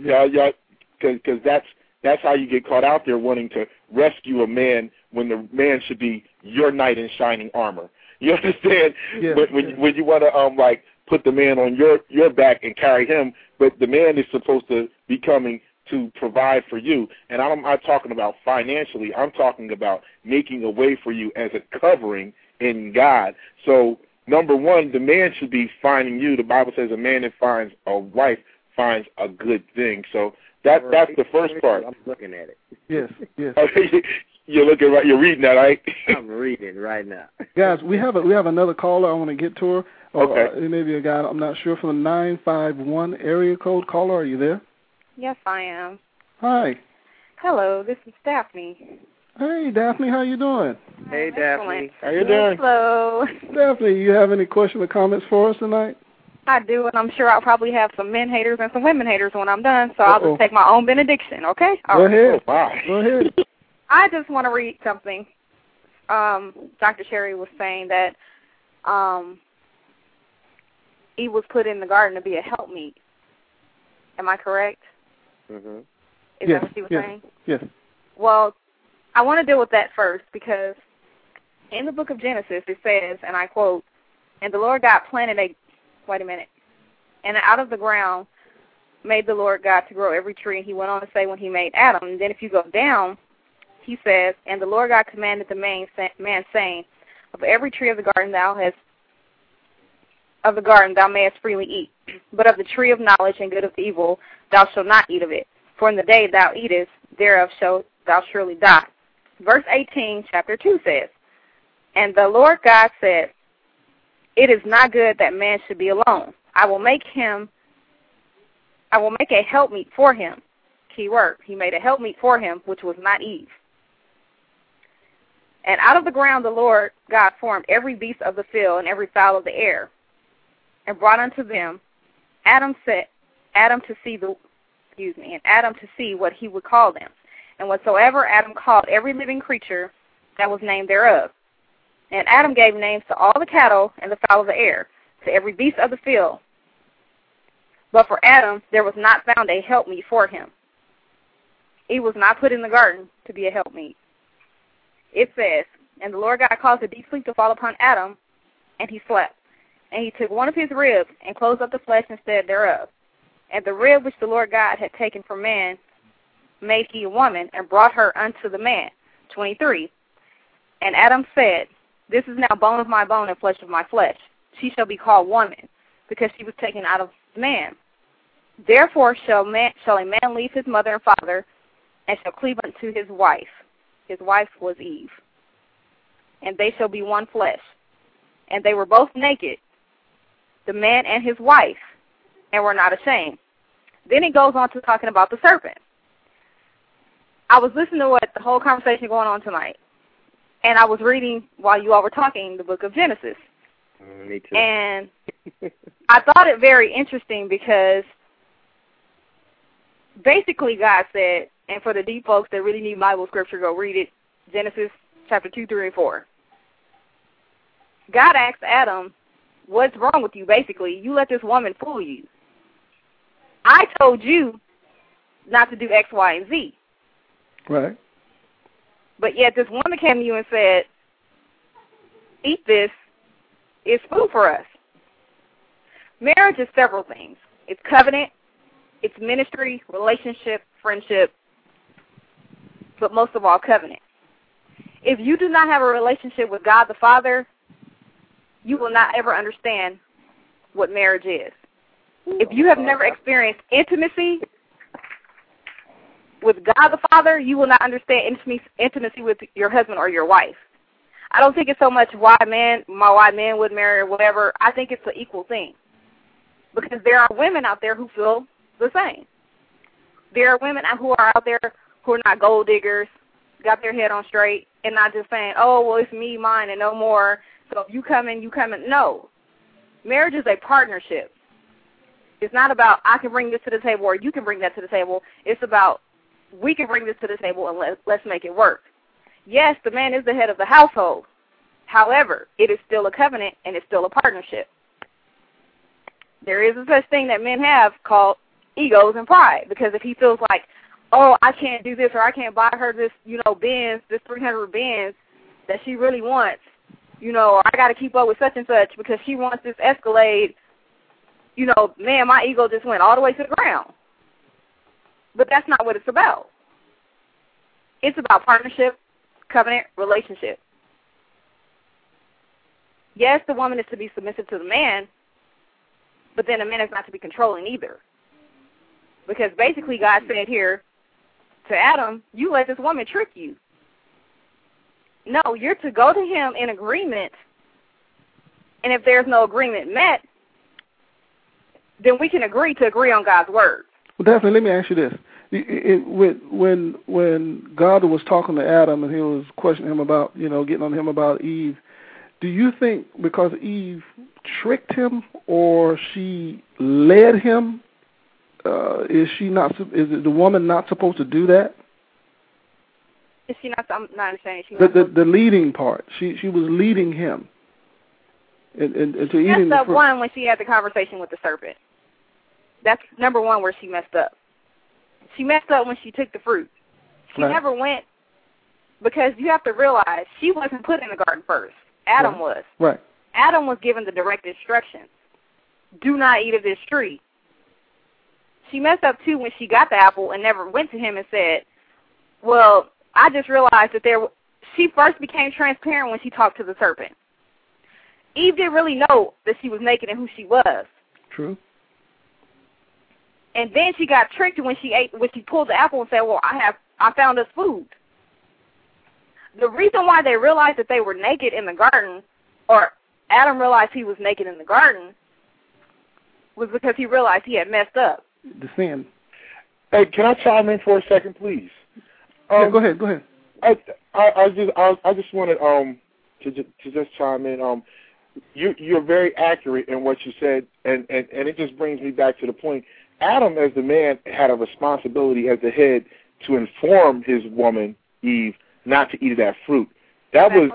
y'all, y'all, because that's that's how you get caught out there wanting to rescue a man when the man should be your knight in shining armor. *laughs* You understand? Yeah, when when, yeah. when you want to um like put the man on your your back and carry him, but the man is supposed to be coming to provide for you. And I'm not talking about financially. I'm talking about making a way for you as a covering in God. So number one, the man should be finding you. The Bible says a man that finds a wife finds a good thing. So that that's the first part. I'm looking at it. Yes, yes. *laughs* you're looking right. You're reading that, right? *laughs* I'm reading right now. Guys, we have a, we have another caller. I want to get to her. Or, Okay. uh, it may be a guy. I'm not sure from the nine five one area code caller. Are you there? Yes, I am. Hi. Hello, this is Daphne. Hey, Daphne. How you doing? Hey, Daphne. How you doing? Hello. Daphne, you have any questions or comments for us tonight? I do, and I'm sure I'll probably have some men haters and some women haters when I'm done, so I'll just take my own benediction, okay? All Go right. ahead. Oh, my. Go ahead. *laughs* I just want to read something. Um, Dr. Cherry was saying that um, he was put in the garden to be a helpmeet. Am I correct? Mhm. Is Yes, that what she was yes. saying? Yes. Well, I want to deal with that first because in the book of Genesis it says, and I quote, "And the Lord God planted a wait a minute, and out of the ground made the Lord God to grow every tree." And he went on to say when he made Adam. And then if you go down, he says, "And the Lord God commanded the man, man saying, Of every tree of the garden thou hast of the garden thou mayest freely eat, but of the tree of knowledge and good of evil thou shalt not eat of it. For in the day thou eatest thereof shalt thou surely die. Verse 18, chapter 2 says, And the Lord God said, It is not good that man should be alone. I will make him, I will make a helpmeet for him. Key word. He made a helpmeet for him, which was not Eve. And out of the ground the Lord God formed every beast of the field and every fowl of the air, and brought unto them Adam said Adam to see the excuse me, and Adam to see what he would call them. And whatsoever Adam called every living creature that was named thereof. And Adam gave names to all the cattle and the fowl of the air, to every beast of the field. But for Adam there was not found a helpmeet for him. He was not put in the garden to be a helpmeet. It says, And the Lord God caused a deep sleep to fall upon Adam, and he slept. And he took one of his ribs and closed up the flesh instead thereof. And the rib which the Lord God had taken from man made he a woman, and brought her unto the man. 23. And Adam said, This is now bone of my bone and flesh of my flesh. She shall be called woman, because she was taken out of man. Therefore shall man shall a man leave his mother and father, and shall cleave unto his wife, his wife was Eve. And they shall be one flesh. And they were both naked, the man and his wife, and were not ashamed. Then he goes on to talking about the serpent. I was listening to what the whole conversation going on tonight, and I was reading while you all were talking the book of Genesis. Mm, me too. And *laughs* I thought it very interesting because basically God said, and for the deep folks that really need Bible scripture, go read it, Genesis chapter 2, 3, and 4. God asked Adam, what's wrong with you, basically? You let this woman fool you. I told you not to do X, Y, and Z. Right. But yet this woman came to you and said, eat this. It's food for us. Marriage is several things. It's covenant, it's ministry, relationship, friendship, but most of all, covenant. If you do not have a relationship with God the Father, you will not ever understand what marriage is. If you have never experienced intimacy with God the Father, you will not understand intimacy with your husband or your wife. I don't think it's so much why men, my why men would marry or whatever. I think it's an equal thing because there are women out there who feel the same. There are women who are out there who are not gold diggers, got their head on straight, and not just saying, "Oh, well, it's me, mine, and no more." So if you come in, you come in. No, marriage is a partnership. It's not about I can bring this to the table or you can bring that to the table. It's about we can bring this to the table and let, let's make it work. Yes, the man is the head of the household. However, it is still a covenant and it's still a partnership. There is a such thing that men have called egos and pride because if he feels like, oh, I can't do this or I can't buy her this, you know, Benz, this 300 Benz that she really wants, you know, or I got to keep up with such and such because she wants this Escalade, you know, man, my ego just went all the way to the ground. But that's not what it's about. It's about partnership, covenant, relationship. Yes, the woman is to be submissive to the man, but then the man is not to be controlling either. Because basically God said here to Adam, you let this woman trick you. No, you're to go to him in agreement. And if there's no agreement met, then we can agree to agree on God's word. Well, definitely. Let me ask you this: it, when when God was talking to Adam and he was questioning him about you know getting on him about Eve, do you think because Eve tricked him or she led him, uh, is she not? Is the woman not supposed to do that? Is she not? I'm not understanding. She the, the the leading part. She she was leading him. And, and, and to she eating messed up one when she had the conversation with the serpent. That's number one where she messed up. She messed up when she took the fruit. She Right. never went because you have to realize she wasn't put in the garden first. Adam Right. was. Right. Adam was given the direct instructions. Do not eat of this tree. She messed up too when she got the apple and never went to him and said, "Well, I just realized that there." She first became transparent when she talked to the serpent. Eve didn't really know that she was naked and who she was, True. and then she got tricked when she ate when she pulled the apple and said, "Well, I have I found us food." The reason why they realized that they were naked in the garden, or Adam realized he was naked in the garden, was because he realized he had messed up. The sin. Hey, can I chime in for a second, please? Yeah, Um, go ahead. Go ahead. I, I, I just, I, I just wanted um to ju- to just chime in. Um, you you're very accurate in what you said, and and and it just brings me back to the point. Adam, as the man, had a responsibility as the head to inform his woman Eve not to eat of that fruit. That was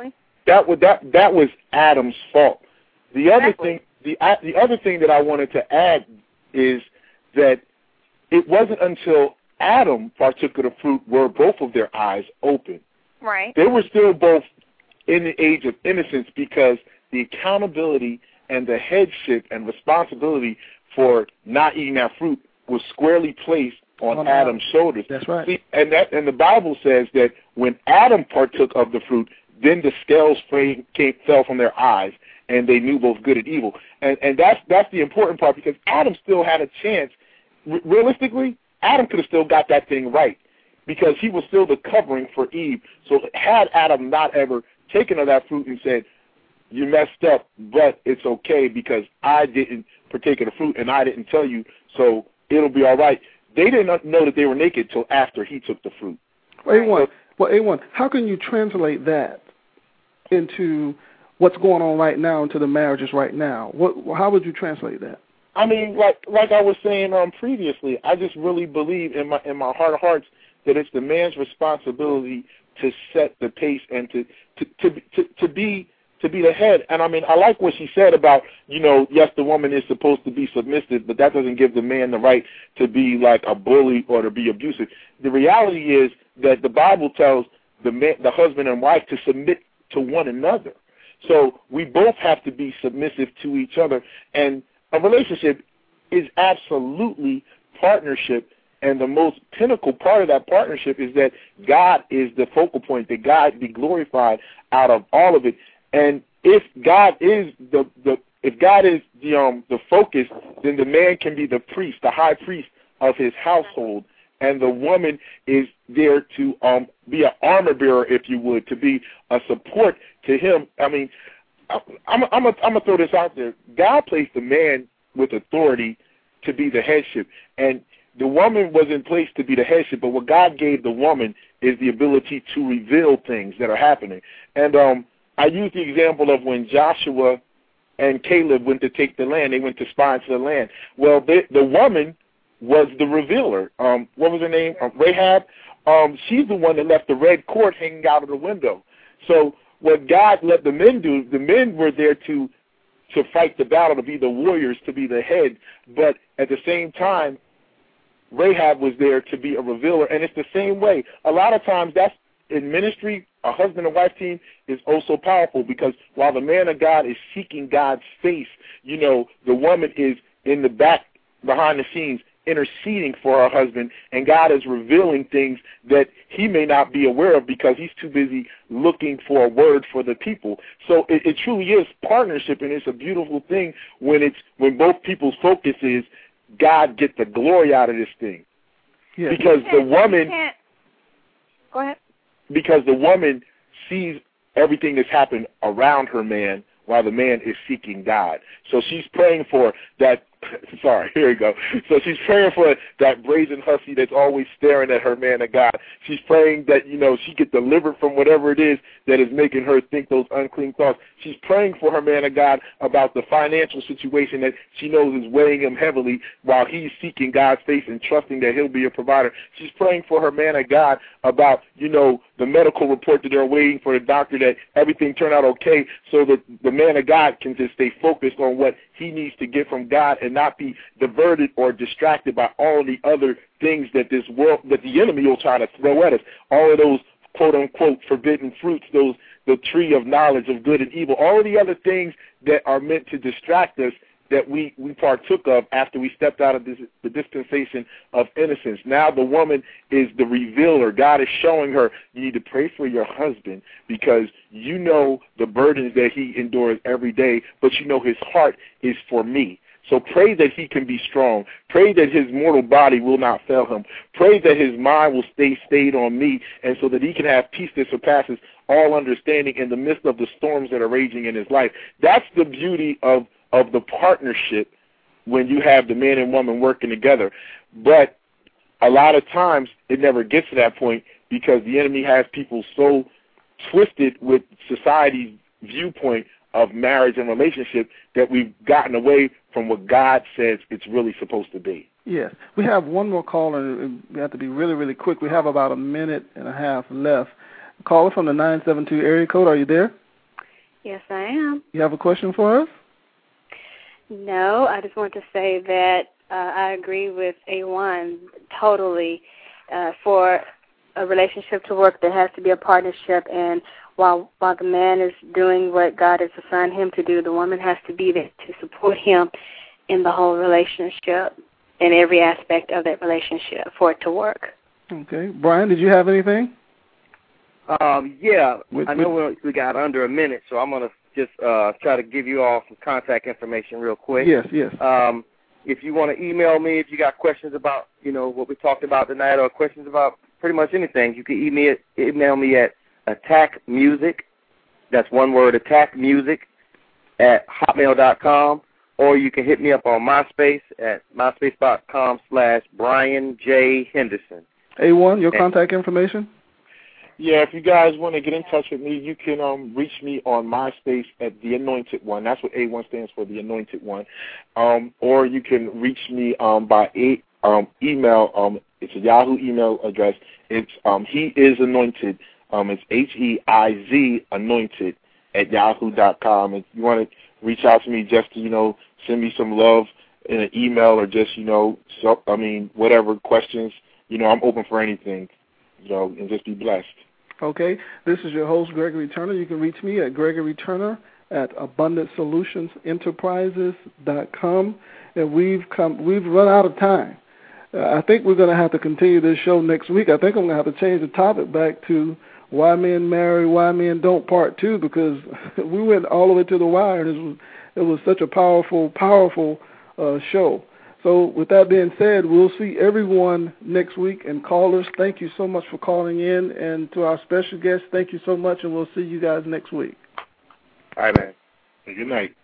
that was that that was Adam's fault. The other Exactly. thing, the the other thing that I wanted to add is that it wasn't until Adam partook of the fruit were both of their eyes open. Right. They were still both in the age of innocence because the accountability and the headship and responsibility for not eating that fruit was squarely placed on, On Adam's shoulders. That's right. See, and that and the Bible says that when Adam partook of the fruit, then the scales fra- came, fell from their eyes, and they knew both good and evil. And and that's that's the important part because Adam still had a chance. R- realistically, Adam could have still got that thing right. because he was still the covering for Eve. So had Adam not ever taken of that fruit and said, "You messed up, but it's okay because I didn't partake of the fruit and I didn't tell you, so it'll be all right." They didn't know that they were naked till after he took the fruit. Well, A1, well, A1, how can you translate that into what's going on right now into the marriages right now? What, how would you translate that? I mean, like like I was saying um previously, I just really believe in my in my heart of hearts that it's the man's responsibility to set the pace and to to to to, to be to be the head. And I mean, I like what she said about, you know, yes, the woman is supposed to be submissive, but that doesn't give the man the right to be like a bully or to be abusive. The reality is that the Bible tells the man, the husband and wife to submit to one another. So we both have to be submissive to each other. And a relationship is absolutely partnership. And the most pinnacle part of that partnership is that God is the focal point, that God be glorified out of all of it. And if God is the, the if God is the um the focus, then the man can be the priest, the high priest of his household, and the woman is there to um be an armor bearer, if you would, to be a support to him. I mean, I'm I'm gonna throw this out there. God placed the man with authority to be the headship, and the woman was in place to be the headship. But what God gave the woman is the ability to reveal things that are happening. And um, I use the example of when Joshua and Caleb went to take the land. They went to spy into the land. Well, the the woman was the revealer. Um, what was her name? Um, Rahab. Um, she's the one that left the red cord hanging out of the window. So what God let the men do, the men were there to to fight the battle, to be the warriors, to be the head. But at the same time, Rahab was there to be a revealer, and it's the same way. A lot of times, that's in ministry. A husband and wife team is oh also powerful because while the man of God is seeking God's face, you know, the woman is in the back behind the scenes interceding for her husband, and God is revealing things that he may not be aware of because he's too busy looking for a word for the people. So it, it truly is partnership, and it's a beautiful thing when it's when both people's focus is God get the glory out of this thing. Yeah. Because the woman, go ahead. Because the woman sees everything that's happened around her man while the man is seeking God. So she's praying for that *laughs* sorry, here we go. So she's praying for that brazen hussy that's always staring at her man of God. She's praying that, you know, she get delivered from whatever it is that is making her think those unclean thoughts. She's praying for her man of God about the financial situation that she knows is weighing him heavily while he's seeking God's face and trusting that he'll be a provider. She's praying for her man of God about, you know, the medical report that they're waiting for the doctor that everything turned out okay so that the man of God can just stay focused on what he needs to get from God and not be diverted or distracted by all the other things that this world that the enemy will try to throw at us. All of those quote unquote forbidden fruits, those the tree of knowledge of good and evil, all of the other things that are meant to distract us that we, we partook of after we stepped out of this, the dispensation of innocence. Now the woman is the revealer. God is showing her, you need to pray for your husband because you know the burdens that he endures every day, but you know his heart is for me. So pray that he can be strong. Pray that his mortal body will not fail him. Pray that his mind will stay stayed on me and so that he can have peace that surpasses all understanding in the midst of the storms that are raging in his life. That's the beauty of of the partnership when you have the man and woman working together. But a lot of times it never gets to that point because the enemy has people so twisted with society's viewpoint of marriage and relationship that we've gotten away from what God says it's really supposed to be. Yes. We have one more caller, and we have to be really, really quick. We have about a minute and a half left. Caller from the 972 area code, are you there? Yes, I am. You have a question for us? No, I just want to say that uh, I agree with A1 totally. Uh, for a relationship to work, there has to be a partnership, and while while the man is doing what God has assigned him to do, the woman has to be there to support him in the whole relationship, in every aspect of that relationship, for it to work. Okay, Brian, did you have anything? Um, yeah, With- I know we we got under a minute, so I'm gonna just uh, try to give you all some contact information real quick. Yes, yes. Um, if you want to email me, if you got questions about you know what we talked about tonight, or questions about pretty much anything, you can email email me at attackmusic. That's one word, attackmusic at hotmail.com, or you can hit me up on MySpace at myspace.com slash Brian J. Henderson. A1, your contact information? Yeah, if you guys want to get in touch with me, you can um, reach me on MySpace at the Anointed One. That's what A1 stands for, the Anointed One. Um, or you can reach me um, by a, um, email. Um, it's a Yahoo email address. It's um, he is anointed. Um, it's H E I Z anointed at yahoo.com. If you want to reach out to me, just to you know send me some love in an email or just you know, so, I mean whatever questions. You know, I'm open for anything. You know, and just be blessed. Okay, this is your host Gregory Turner. You can reach me at Gregory Turner at AbundanceSolutionsEnterprises.com, and we've come we've run out of time. Uh, I think we're going to have to continue this show next week. I think I'm going to have to change the topic back to why men marry, why men don't, part two, because *laughs* we went all the way to the wire, and it was it was such a powerful, powerful uh, show. So, with that being said, we'll see everyone next week. And callers, thank you so much for calling in. And to our special guests, thank you so much. And we'll see you guys next week. All right, man. Good night.